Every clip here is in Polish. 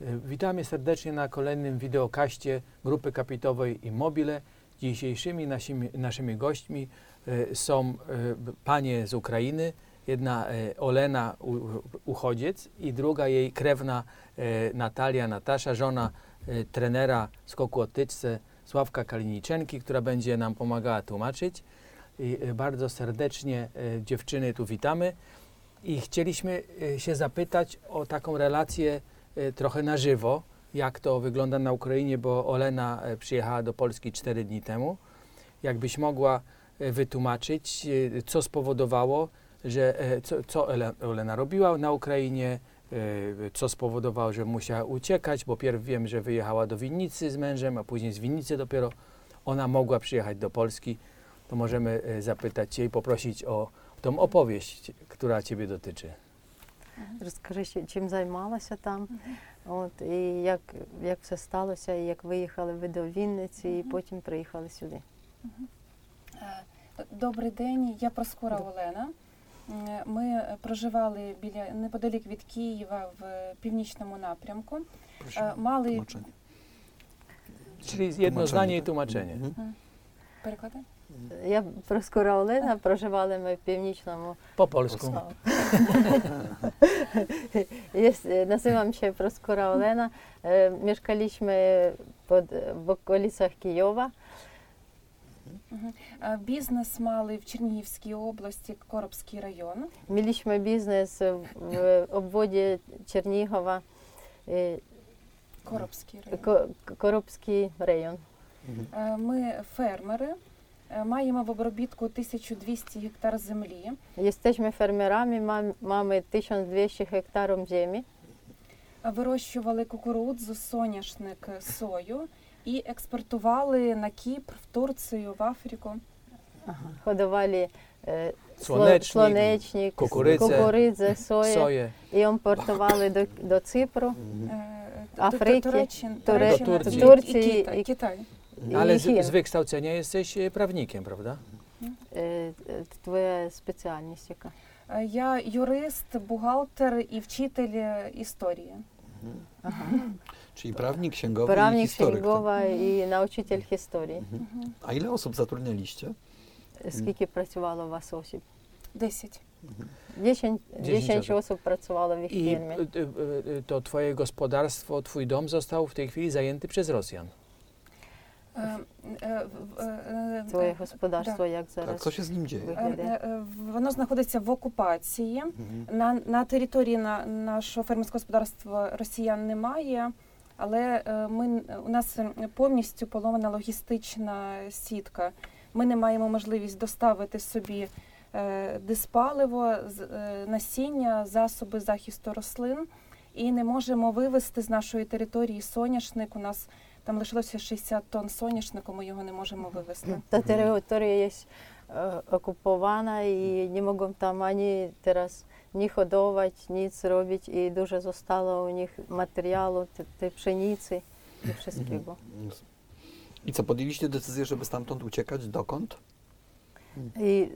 Witamy serdecznie na kolejnym wideokaście Grupy Kapitowej Immobile. Dzisiejszymi nasimi, naszymi gośćmi y, są b- panie z Ukrainy. Jedna y, Olena Uchodziec i druga jej krewna Natalia Natasza, żona trenera skoku o tyczce Sławka Kaliniczenki, która będzie nam pomagała tłumaczyć. I bardzo serdecznie dziewczyny tu witamy. I chcieliśmy się zapytać o taką relację trochę na żywo, jak to wygląda na Ukrainie, bo Olena y, przyjechała do Polski 4 dni temu. Jakbyś mogła y, wytłumaczyć, y, co spowodowało, że y, co, co Olena robiła na Ukrainie, y, co spowodowało, że musiała uciekać, bo pierw wiem, że wyjechała do Winnicy z mężem, a później z Winnicy dopiero ona mogła przyjechać do Polski. To możemy y, zapytać i poprosić o tą opowieść, która Ciebie dotyczy. Розкажи, чим займалася там, от, і як, як все сталося, і як виїхали ви до Вінниці, і потім приїхали сюди. Е, Добрий день, я Проскура Олена. Ми проживали біля неподалік від Києва в північному напрямку. Е, Мали zdanie i tak? tłumaczenie. Mhm. Я Проскура Олена, проживали ми в північному. Po polsku. Jest, nazywam się Proskura Olena. E, Mieszkaliśmy pod, w okolicach Kijowa. Мгм. Е, Бізнес мали в Чернігівській області, Коробський район. Mieliśmy biznes w obwodzie Czernichowa, e, Коробський район. Ko- Korobski rejon. Е, Ми фермери. Е, Маємо в обробітку 1200 гектар землі. Jesteśmy fermerami, mam, mamy 1200 hektarów ziemi. Е, Вирощували кукурудзу, соняшник, сою і експортували на Кіпр, в Турцію, в Африку. Hodowali e, sło- Słonecznik, słonecznik, kukurydzę, kukurydzę, soję Soję. i importowali do, do Cypru. Е, Т- Африки, Туреччина, Туре- Туреччина, До і- Турції, і Китай. і- Китай. i Ale z, Chin. z wykształcenia jesteś e, prawnikiem, prawda? E, e, Твоя спеціальність яка? Е, Я юрист, бухгалтер і вчитель е, історії. Czyli prawnik księgowy i Правник historyk. tak? Księgowa і научитель історії. Mhm. A ile osób zatrudnialiście? Скільки працювало у вас осіб? Десять. 10, Dziesięć 10 osób. osób pracowało w ich I firmie. e, e, e, to twoje gospodarstwo, twój dom został w tej chwili zajęty przez Rosjan. Е, е, е, е, Твоє господарство як зараз? co się z nim dzieje? е, е, е, Воно знаходиться в окупації. На, на території на, нашого фермерського господарства росіян немає, але ми, у нас повністю поломана логістична сітка. Ми не маємо можливість доставити собі диспаливо, насіння, засоби захисту рослин і не можемо вивезти з нашої території соняшник. У нас там лишилося 60 тонн соняшника, ми його не можемо вивезти. Та територія є е, окупована і не можемо там ані зараз ні ходувати, ні робити. І дуже зостало у них матеріалу, пшениці і всього. І це подивіться децизію, щоб стамтąd утікати, докąd? І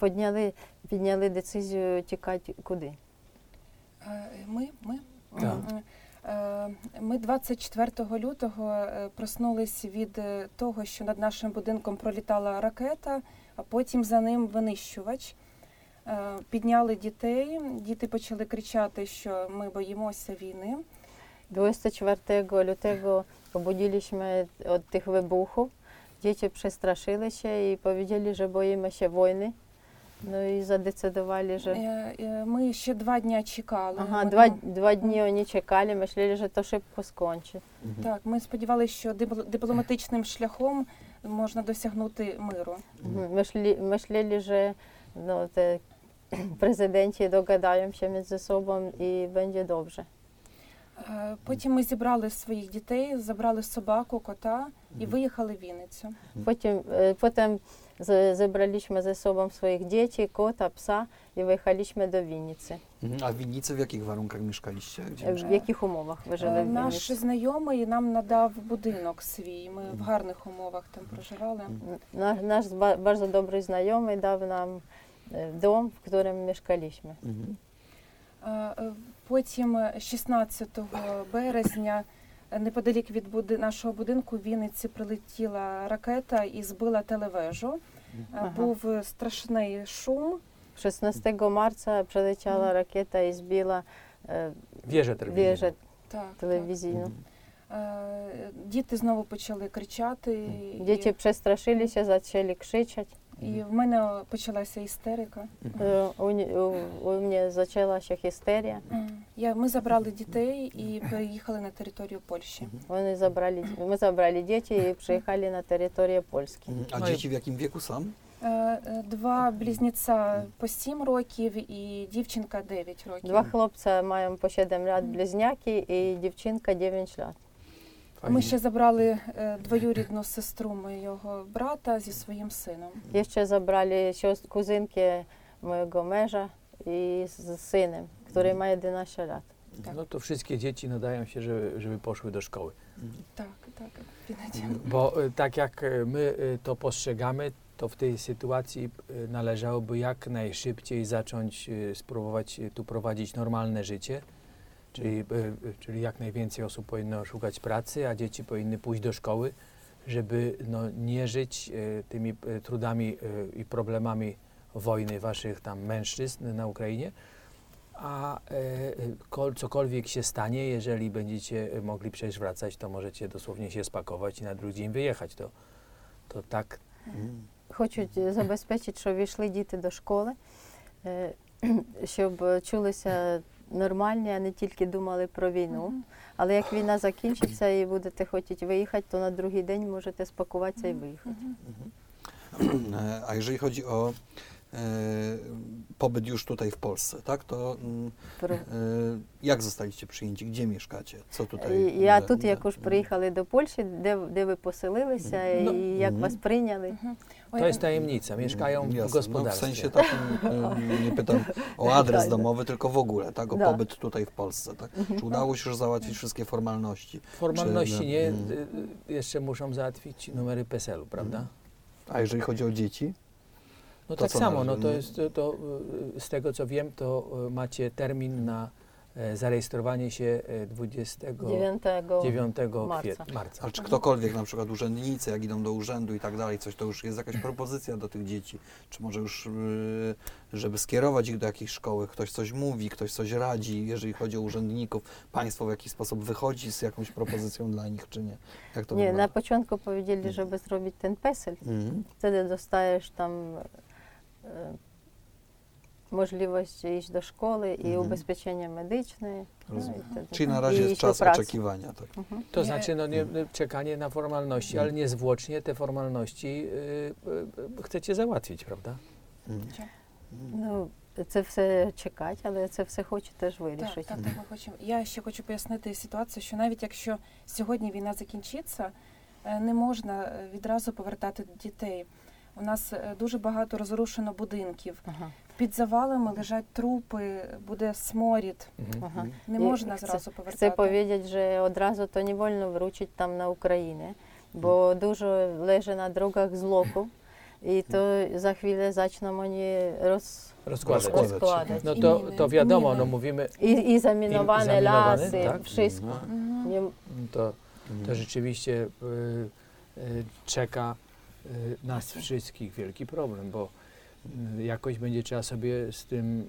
підняли, підняли децизію тікати куди? Е, ми, ми. Так. Е, Е, Ми 24 лютого е, проснулись від е, того, що над нашим будинком пролітала ракета, а потім за ним винищувач. Підняли дітей. Діти почали кричати, що ми боїмося війни. 24 lutego obudziliśmy od tych wybuchów. Dzieci przestraszyły się i powiedzieli, że boimy się wojny. Ну і задецидували же. Е, е, ми ще два дні чекали. Ага, два, два дні вони чекали, ми йшли, що то шибко скончить. Так, ми сподівалися, що дибл- дипломатичним шляхом можна досягнути миру. Мгм. Ми шли, ми шли що ну, те, президенті догадаємося між собою і буде добре. Е, потім ми зібрали своїх дітей, забрали собаку, кота і виїхали в Вінницю. Потім, потім zebraliśmy ze sobą swoich dzieci, kota, psa i wyjechaliśmy do Winnicy. Mhm. A w winnicy w jakich warunkach mieszkaliście? Gdzie E, mieszka- W jakich umowach wy żyli Е, w Наш Winnicy? знайомий нам надав будинок свій. Ми в гарних умовах там проживали. Nasz, nasz ba- bardzo dobry znajomy dał nam e, dom, w którym mieszkaliśmy. Mhm. Е, е, Потім е, 16 березня е, неподалік від буди нашого будинку в Вінниці прилетіла ракета і збила телевежу. Е, ага. Був страшний шум. 16 марта прилетіла ракета і збила е, вежу телевізійну. Так. Так. Е, діти знову почали кричати. Діти і... пристрашилися, почали кричати. І в мене почалася істерика. Е, у мене почалася істерія. Я, Ми забрали дітей і переїхали на територію Польщі. Вони забрали, ми забрали дітей і приїхали на територію Польщі. А діти в яким віку сам? Е, е, два близнеця по сім років і дівчинка дев'ять років. Два хлопця маємо по 7 років близняки і дівчинка дев'ять. років. Fajnie. Ми ще забрали е, двоюрідну сестру моєго брата зі своїм сином. Jeszcze zabrali siostr, kuzynkę mojego męża i z synem, który ma 11 lat. Tak. No to wszystkie dzieci nadają się, żeby, żeby poszły do szkoły. Mhm. Так, tak. Віднаті. Bo y, tak jak y, my y, to postrzegamy, to w tej sytuacji y, należałoby jak najszybciej zacząć y, spróbować y, tu prowadzić normalne życie. Czyli, y, y, czyli jak najwięcej osób powinno szukać pracy, a dzieci powinny pójść do szkoły, żeby no, nie żyć y, tymi y, trudami y, i problemami wojny waszych tam mężczyzn na Ukrainie. A e, e, kol, cokolwiek się stanie, jeżeli będziecie e, mogli przecież wracać, to możecie dosłownie się spakować i na drugi dzień wyjechać. To, to tak Mhm. Хочуть забезпечити, щоб війшли діти до школи, е, щоб чулися нормальні, а не тільки думали про війну. Але як війна закінчиться і будете хотіти виїхати, то на другий день можете спакуватися і виїхати. Mhm. E, A jeżeli chodzi o e, pobyt już tutaj w Polsce, tak, to mm, Про- e, jak zostaliście przyjęci? Gdzie mieszkacie? Co tutaj? І Я тут де? якось приїхали до Польщі, де, де ви поселилися і як вас прийняли. To jest tajemnica. Mieszkają w Jasne. No, w gospodarstwie. sensie takim, nie pytam o adres domowy, tylko w ogóle, tak, o Da. pobyt tutaj w Polsce, tak? Czy udało się już załatwić wszystkie formalności? Formalności Czy- nie, mm. y, y, jeszcze muszą załatwić numery PESEL-u, prawda? A jeżeli chodzi o dzieci? No To tak samo, no należy- to jest, to, to y, z tego co wiem, to macie termin na E, zarejestrowanie się e, 29 9 marca. marca. Ale czy ktokolwiek, na przykład urzędnicy, jak idą do urzędu i tak dalej, coś, to już jest jakaś propozycja do tych dzieci? Czy może już, y, żeby skierować ich do jakiejś szkoły, ktoś coś mówi, ktoś coś radzi, jeżeli chodzi o urzędników, państwo w jakiś sposób wychodzi z jakąś propozycją dla nich, czy nie? Jak to nie, wygląda? na początku powiedzieli, żeby zrobić ten PESEL. Mhm. Wtedy dostajesz tam e, możliwość iść do szkoły i Mhm. ubezpieczenie medyczne. No, i Rozumiem. wtedy- Czyli na i razie jest iść do czas pracy. oczekiwania. Tak? Mhm. To Nie- znaczy, no nie, czekanie na formalności, Mm. ale niezwłocznie te formalności y, y, y, chcecie załatwić, prawda? Mhm. Ну, це все чекати, але це все хоче теж Так, вирішити. так, так, ми хочемо. Я ще хочу пояснити ситуацію, що навіть якщо сьогодні війна закінчиться, е, не можна е, відразу повертати дітей. У нас е, дуже багато розрушено будинків. Ага. Під завалами лежать трупи, буде сморід. Ага. Не можна І зразу повертати. Це повідять вже одразу, то не вольно вручить там на Україну, бо дуже лежить на дорогах злоку. І то за хвилю zaczną мені roz... розкладати. rozkładać. No to, to wiadomo, no mówimy... I, i zaminowane lasy, tak? wszystko. No. To, to rzeczywiście y, y, czeka nas wszystkich wielki problem, bo y, jakoś będzie trzeba sobie z tym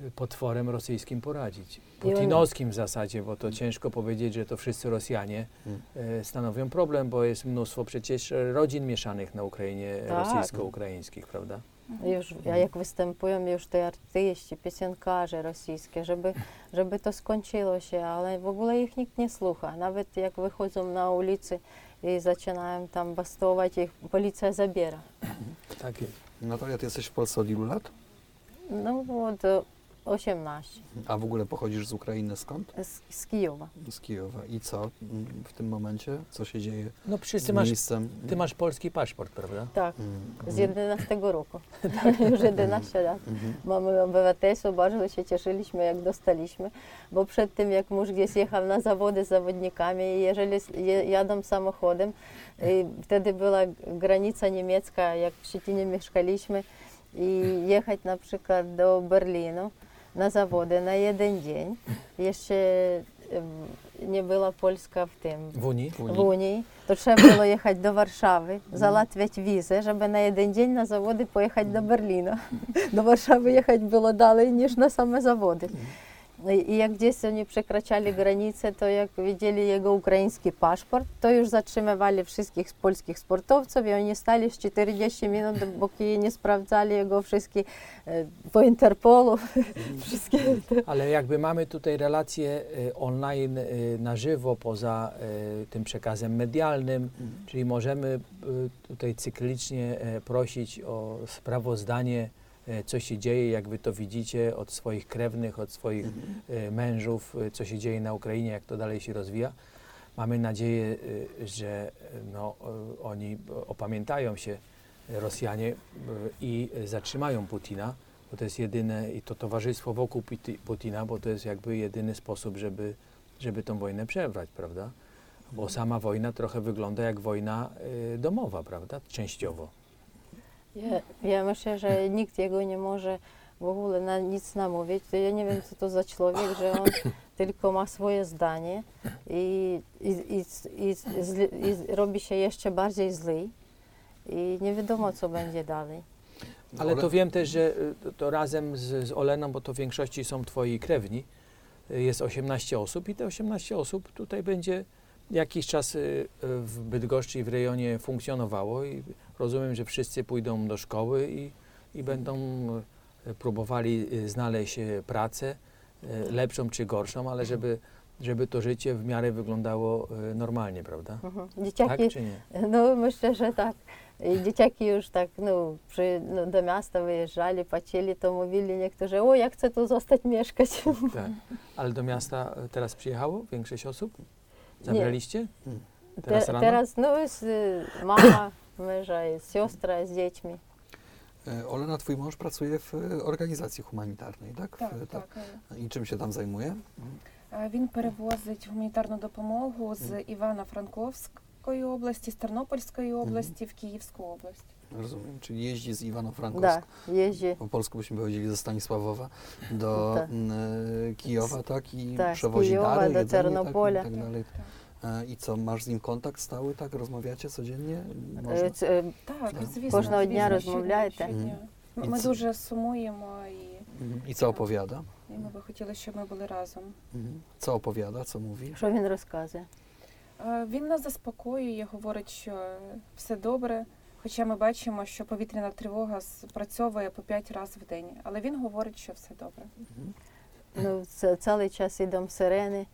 y, potworem rosyjskim poradzić. Putinowskim w zasadzie, bo to ciężko powiedzieć, że to wszyscy Rosjanie y, stanowią problem, bo jest mnóstwo przecież rodzin mieszanych na Ukrainie Tak. rosyjsko-ukraińskich, prawda? Już, a jak występują już te artyści, piosenkarze rosyjskie, żeby, żeby to skończyło się, ale w ogóle ich nikt nie słucha. Nawet jak wychodzą na ulicy i zaczynają tam bastować, ich policja zabiera. Tak jest. Natalia, ty jesteś w Polsce od ilu lat? No od 18 A w ogóle pochodzisz z Ukrainy skąd? z, z Kijowa. Z Kijowa. I co mm, w tym momencie? Co się dzieje No z wszyscy masz, miejscem? ty masz polski paszport, prawda? Tak, Mm, z 11 roku. Już 11 lat. mhm. Mamy obywatelstwo, bardzo się cieszyliśmy, jak dostaliśmy, bo przed tym, jak mąż gdzieś jechał na zawody z zawodnikami, i jeżeli jadą samochodem, i wtedy była granica niemiecka, jak w Szczecinie mieszkaliśmy, i jechać na przykład do Berlinu, на заводи, на один день. Еще ем, не була польська в тим. В Унії? В Унії. То треба було їхати до Варшави, залатвити візи, щоб на один день на заводи поїхати до Берліна. До Варшави їхати було далі, ніж на саме заводи. I jak gdzieś oni przekraczali granicę, to jak widzieli jego ukraiński paszport, to już zatrzymywali wszystkich polskich sportowców i oni stali z 40 minut, dopóki nie sprawdzali jego wszystkich e, po Interpolu. Wszystkie Ale jakby mamy tutaj relacje y, online y, na żywo, poza tym przekazem medialnym, czyli możemy tutaj cyklicznie e, prosić o sprawozdanie, e, co się dzieje, jak wy to widzicie, od swoich krewnych, od swoich e, mężów, e, co się dzieje na Ukrainie, jak to dalej się rozwija. Mamy nadzieję, e, że e, no, e, oni opamiętają się, e, Rosjanie, e, i zatrzymają Putina, bo to jest jedyne, i to towarzystwo wokół Putina, bo to jest jakby jedyny sposób, żeby, żeby tą wojnę przerwać, prawda? Bo sama wojna trochę wygląda jak wojna e, domowa, prawda? Częściowo. Ja, ja myślę, że nikt jego nie może w ogóle na nic namówić. Ja nie wiem, co to za człowiek, że on tylko ma swoje zdanie i, i, i, i, zli, i robi się jeszcze bardziej zły i nie wiadomo, co będzie dalej. Ale Ole- to wiem też, że y, to, to razem z, z Oleną, bo to w większości są twoi krewni, y, jest 18 osób i te 18 osób tutaj będzie jakiś czas y, w Bydgoszczy i w rejonie funkcjonowało i rozumiem, że wszyscy pójdą do szkoły i, i będą y, próbowali y, znaleźć y, pracę, lepszą czy gorszą, ale żeby, żeby to życie w miarę wyglądało normalnie, prawda? Mhm. Tak Dzieciaki, czy nie? no myślę, że tak. I dzieciaki już tak no, przy, no, do miasta wyjeżdżali, patrzyli, to mówili niektórzy, o ja chcę tu zostać mieszkać. Tak. Ale do miasta teraz przyjechało większość osób? Zabraliście? Teraz Te, rano? teraz no, jest mama, męża, jest siostra, jest z dziećmi. E, Olena, twój mąż pracuje w e, organizacji humanitarnej, tak? Так, W- так. е. I czym się tam zajmuje? Е, Він перевозить гуманітарну допомогу з Мгм. Івано-Франковської області, з Тернопільської області в Київську область. Rozumiem, czyli jeździ z Iwano-Frankowska. Да, jeździ. Po polsku byśmy powiedzieli ze Stanisławowa do Tak. m, e, Kijowa, tak? I Tak, z przewozi Kijowa dary, do jedzenie, Ternopola. Tak, i tak dalej. E, I co, masz z nim kontakt stały, tak? Rozmawiacie codziennie? Е, Można? ц- е, Так, Так. звісно. Кожного дня звісно, розмовляєте? щодня. Мгм. Ми це- дуже сумуємо і, Mhm. I co opowiada? і ми би хотіли, щоб ми були разом. Mhm. Co opowiada, co mówi? Що він розказує? Е, Він нас заспокоює, говорить, що все добре. Хоча ми бачимо, що повітряна тривога спрацьовує по 5 разів в день. Але він говорить, що все добре. Ну, це, цілий час йдемо сирени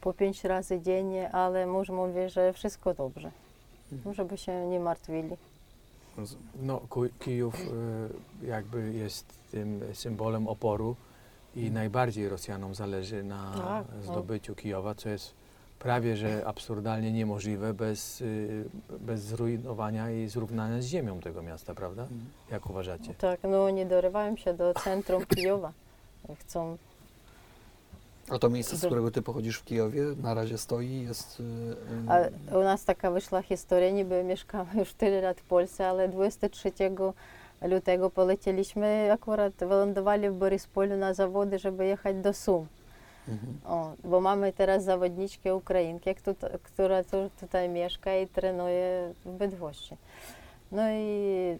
po pięć razy dziennie, ale mąż mówi, że wszystko dobrze, mhm. żeby się nie martwili. No, Kijów e, jakby jest tym symbolem oporu i mhm. najbardziej Rosjanom zależy na tak, no. zdobyciu. Kijowa, co jest prawie że absurdalnie niemożliwe bez, e, bez zrujnowania i zrównania z ziemią tego miasta, prawda? Mhm. Jak uważacie? Tak, no nie dorywają się do centrum Kijowa. Chcą a to miejsce, z którego ty pochodzisz w Kijowie, na razie stoi, jest... Y, y, A u nas taka wyszła historia, niby mieszkamy już tyle lat w Polsce, ale 23 lutego polecieliśmy, akurat wylądowali w Boryspolu na zawody, żeby jechać do Sum. Mhm. O, bo mamy teraz zawodniczkę Ukrainkę, która tu, tutaj mieszka i trenuje w Bydgoszczy. No i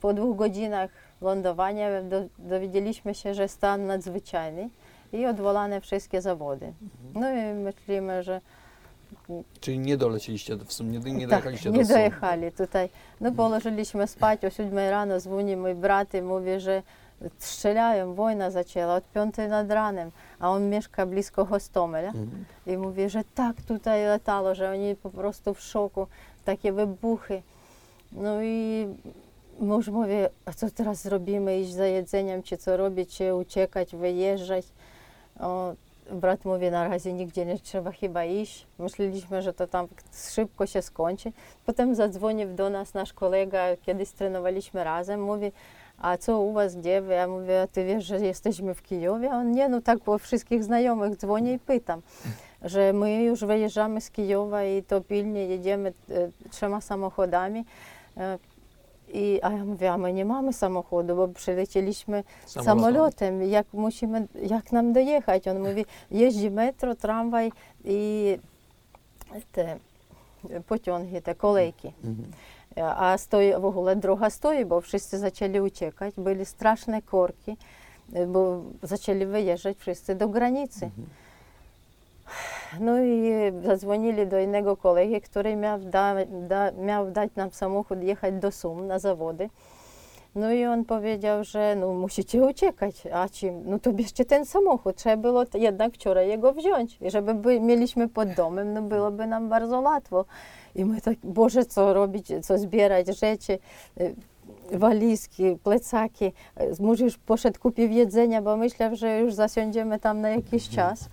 po dwóch godzinach lądowania dowiedzieliśmy się, że stan nadzwyczajny i odwolane wszystkie zawody. No i myślimy, że Czyli nie dolecieliście, do- w sumie nie, nie tak, dojechaliście nie do Sum. dojechali tutaj. No położyliśmy spać, o 7 rano dzwoni mój brat i mówi, że strzelają, wojna zaczęła od 5 nad ranem, a on mieszka blisko Hostomela. Mhm. I mówi, że tak tutaj latało, że oni po prostu w szoku, takie wybuchy. No i mąż mówi, a co teraz zrobimy, iść za jedzeniem, czy co robić, czy uciekać, wyjeżdżać. O, brat mówi, na razie nigdzie nie trzeba chyba iść. Myśleliśmy, że to tam szybko się skończy. Potem zadzwonił do nas nasz kolega, kiedyś trenowaliśmy razem, mówi, a co u was, gdzie wy? Ja mówię, ty wiesz, że jesteśmy w Kijowie? A on nie, no tak po wszystkich znajomych dzwonię i pytam, że my już wyjeżdżamy z Kijowa i to pilnie jedziemy e, trzema samochodami. E, I, a ja mówię, a my nie mamy samochodu, bo przylecieliśmy Samolotem. samolotem, jak musimy, jak nam dojechać? On mówi, jeździ metro, tramwaj i te pociąги, te kolejки. Mhm. А стої, в ogóle droga stoi, bo wszyscy zaczęli uciekać, byli straszne korki, bo zaczęli wyjeżdżać wszyscy do granicy. Mhm. No i zadzwonili do innego kolegi, który miał, da, da, miał dać nam samochód jechać do Sum na zawody. No i on powiedział, że no musicie uciekać, a czym? No to bierzcie ten samochód, trzeba było jednak wczoraj jego wziąć, i żeby by, mieliśmy pod domem, no byłoby nam bardzo łatwo. I my tak, Boże, co robić, co zbierać rzeczy, y, walizki, plecaki. Mąż już poszedł kupił jedzenia, bo myślał, że już zasiądziemy tam na jakiś czas.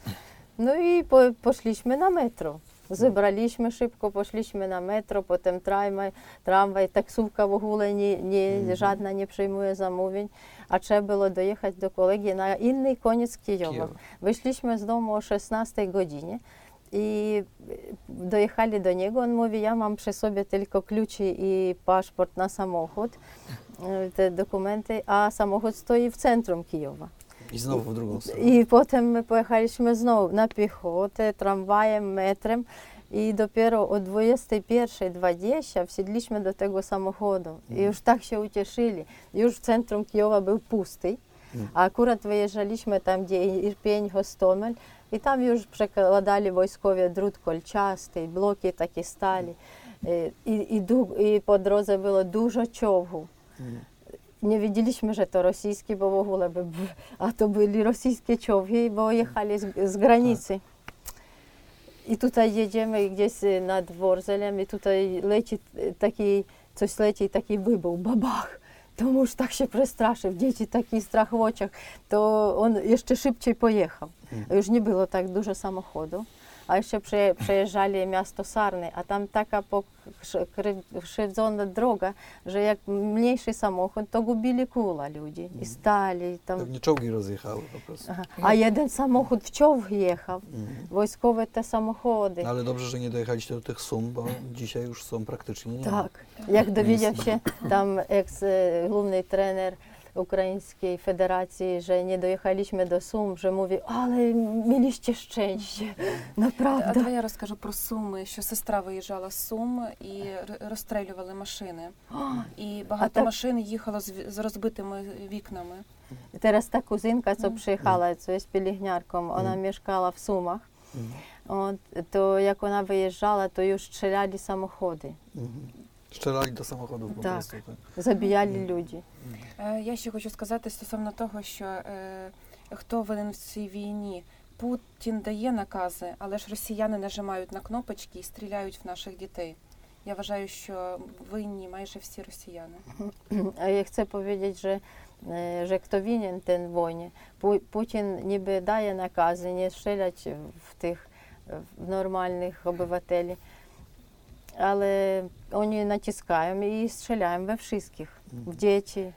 No i po, poszliśmy na metro. Zebraliśmy szybko, poszliśmy na metro, potem tramwaj, tramwaj taksówka w ogóle nie, nie, Mhm. żadna nie przyjmuje zamówień, a trzeba było dojechać do kolegi na inny koniec Kijowa. Kijowa. Wyszliśmy z domu o 16 godzinie i dojechali do niego. On mówi, ja mam przy sobie tylko kluczy i paszport na samochód, e, te dokumenty, a samochód stoi w centrum Kijowa. I znowu w drugą stronę. I potem my pojechaliśmy znowu na piechotę, tramwajem, metrem. I dopiero o 21.20 wsiedliśmy do tego samochodu. I już tak się ucieszyli. Już w centrum Kijowa był pusty. Mhm. A akurat wyjeżdżaliśmy tam, gdzie Irpień, Hostomel. I tam już przekładali wojskowie drut kolczasty, bloki takie stali. Y, I, i, dług- i po drodze było dużo czołgów. Nie wiedzieliśmy, że to rosyjskie, bo w ogóle by, a to byli rosyjskie czołgi, bo jechali z, z granicy. I tutaj jedziemy gdzieś y, nad Worzelem i tutaj leci y, taki, coś leci, taki wybuch, babach. To mąż tak się przestraszył, dzieci taki strach w oczach, to on jeszcze szybciej pojechał. Mhm. Już nie było tak dużo samochodu. A jeszcze prze, przejeżdżali miasto Sarny, a tam taka pokrzywdzona droga, że jak mniejszy samochód, to gubili kula ludzi i stali. i Tam. Pewnie czołgi rozjechały po prostu. Aha. A jeden samochód w czołg jechał, Mhm. wojskowe te samochody. No ale dobrze, że nie dojechaliście do tych sum, bo dzisiaj już są praktycznie nie. Tak, jak dowiedział się tam eks e, Українській Федерації вже не доїхали до Сум, вже мові, але міліще щęście, направда. А давай я розкажу про Суми, що сестра виїжджала з Сум і розстрілювали машини. І багато так... машин їхало з розбитими вікнами. Зараз та кузинка, що приїхала co jest pielęgniarką, ona mieszkała w Sumach. От, то як вона виїжджала, то її стріляли самоходи. Strzelali do samochodów po Tak. prostu. Tak. zabijali ludzi. Е, Я ще хочу сказати стосовно того, що е, хто винен в цій війні. Путін дає накази, але ж росіяни нажимають на кнопочки і стріляють в наших дітей. Я вважаю, що винні майже всі росіяни. A ja chcę powiedzieć, że, e, że kto winien ten wojnie. Pu- Putin niby daje nakazy nie strzelać w tych w normalnych obywateli, ale oni naciskają i strzelają we wszystkich. W Mhm. dzieci,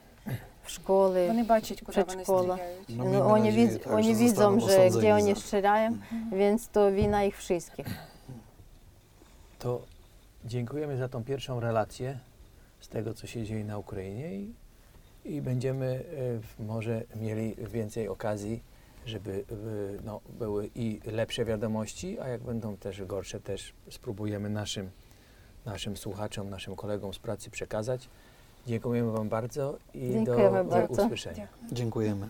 w szkoły. Вони бачать, куди вони Przedszkola. стріляють. No, No, miejmy oni nadzieję, widz, tak, oni że widzą, zostaną że osądzeni gdzie oni za to. strzelają, więc to wina ich wszystkich. To dziękujemy za tą pierwszą relację z tego, co się dzieje na Ukrainie i, i będziemy e, w- może mieli więcej okazji, żeby e, no, były i lepsze wiadomości, a jak będą też gorsze, też spróbujemy naszym, naszym słuchaczom, naszym kolegom z pracy przekazać. Dziękujemy Wam bardzo i Dziękujemy do, bardzo. do usłyszenia. Dziękujemy.